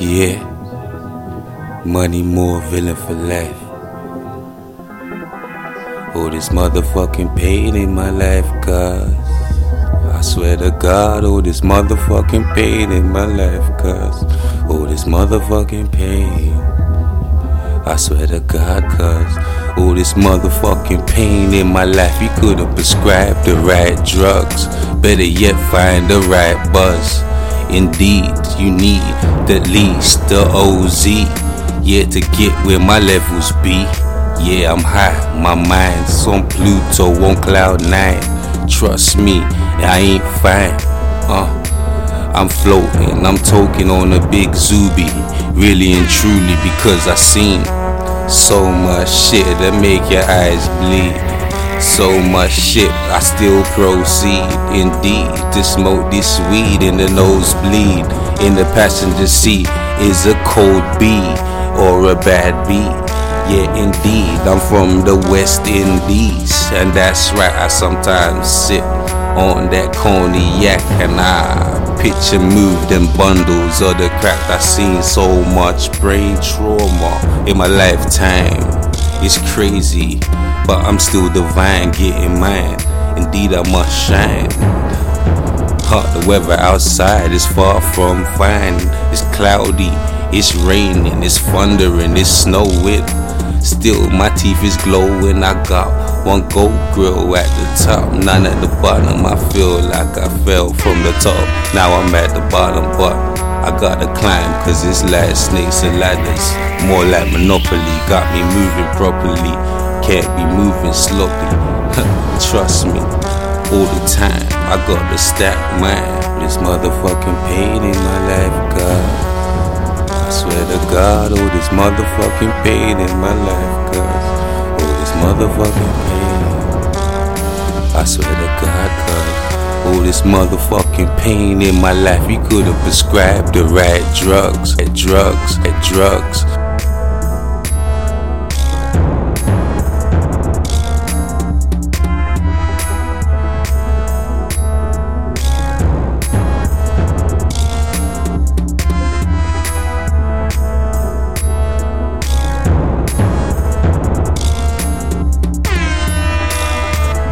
Yeah. Money more villain for life. Oh, this motherfucking pain in my life, cuz. I swear to God, oh, this motherfucking pain in my life, cuz. Oh, this motherfucking pain. I swear to God, cuz. Oh, this motherfucking pain in my life. You could've prescribed the right drugs. Better yet, find the right buzz. Indeed, you need at least the OZ. Yeah, to get where my levels be. Yeah, I'm high, my mind's on Pluto on cloud nine. Trust me, I ain't fine. Uh, I'm floating, I'm talking on a big Zuby. Really and truly, because I seen so much shit that make your eyes bleed. So much shit, I still proceed. Indeed, to smoke this weed in the nosebleed. In the passenger seat is a cold B or a bad B. Yeah, indeed, I'm from the West Indies, and that's right. I sometimes sit on that cognac and I picture move them bundles of the crack. I seen so much brain trauma in my lifetime. It's crazy but I'm still divine, getting mine. Indeed, I must shine. Hot, the weather outside is far from fine. It's cloudy, it's raining, it's thundering, it's snowing. Still, my teeth is glowing. I got one gold grill at the top, none at the bottom. I feel like I fell from the top. Now I'm at the bottom, but I gotta climb, cause it's like snakes and ladders. More like Monopoly, got me moving properly can't be moving slowly. Trust me, all the time. I gotta stack mind. This motherfucking pain in my life, God. I swear to God, all this motherfucking pain in my life, God. Oh, this motherfucking pain. I swear Oh, this motherfucking pain in my life. You could have prescribed the right drugs, at drugs, at drugs.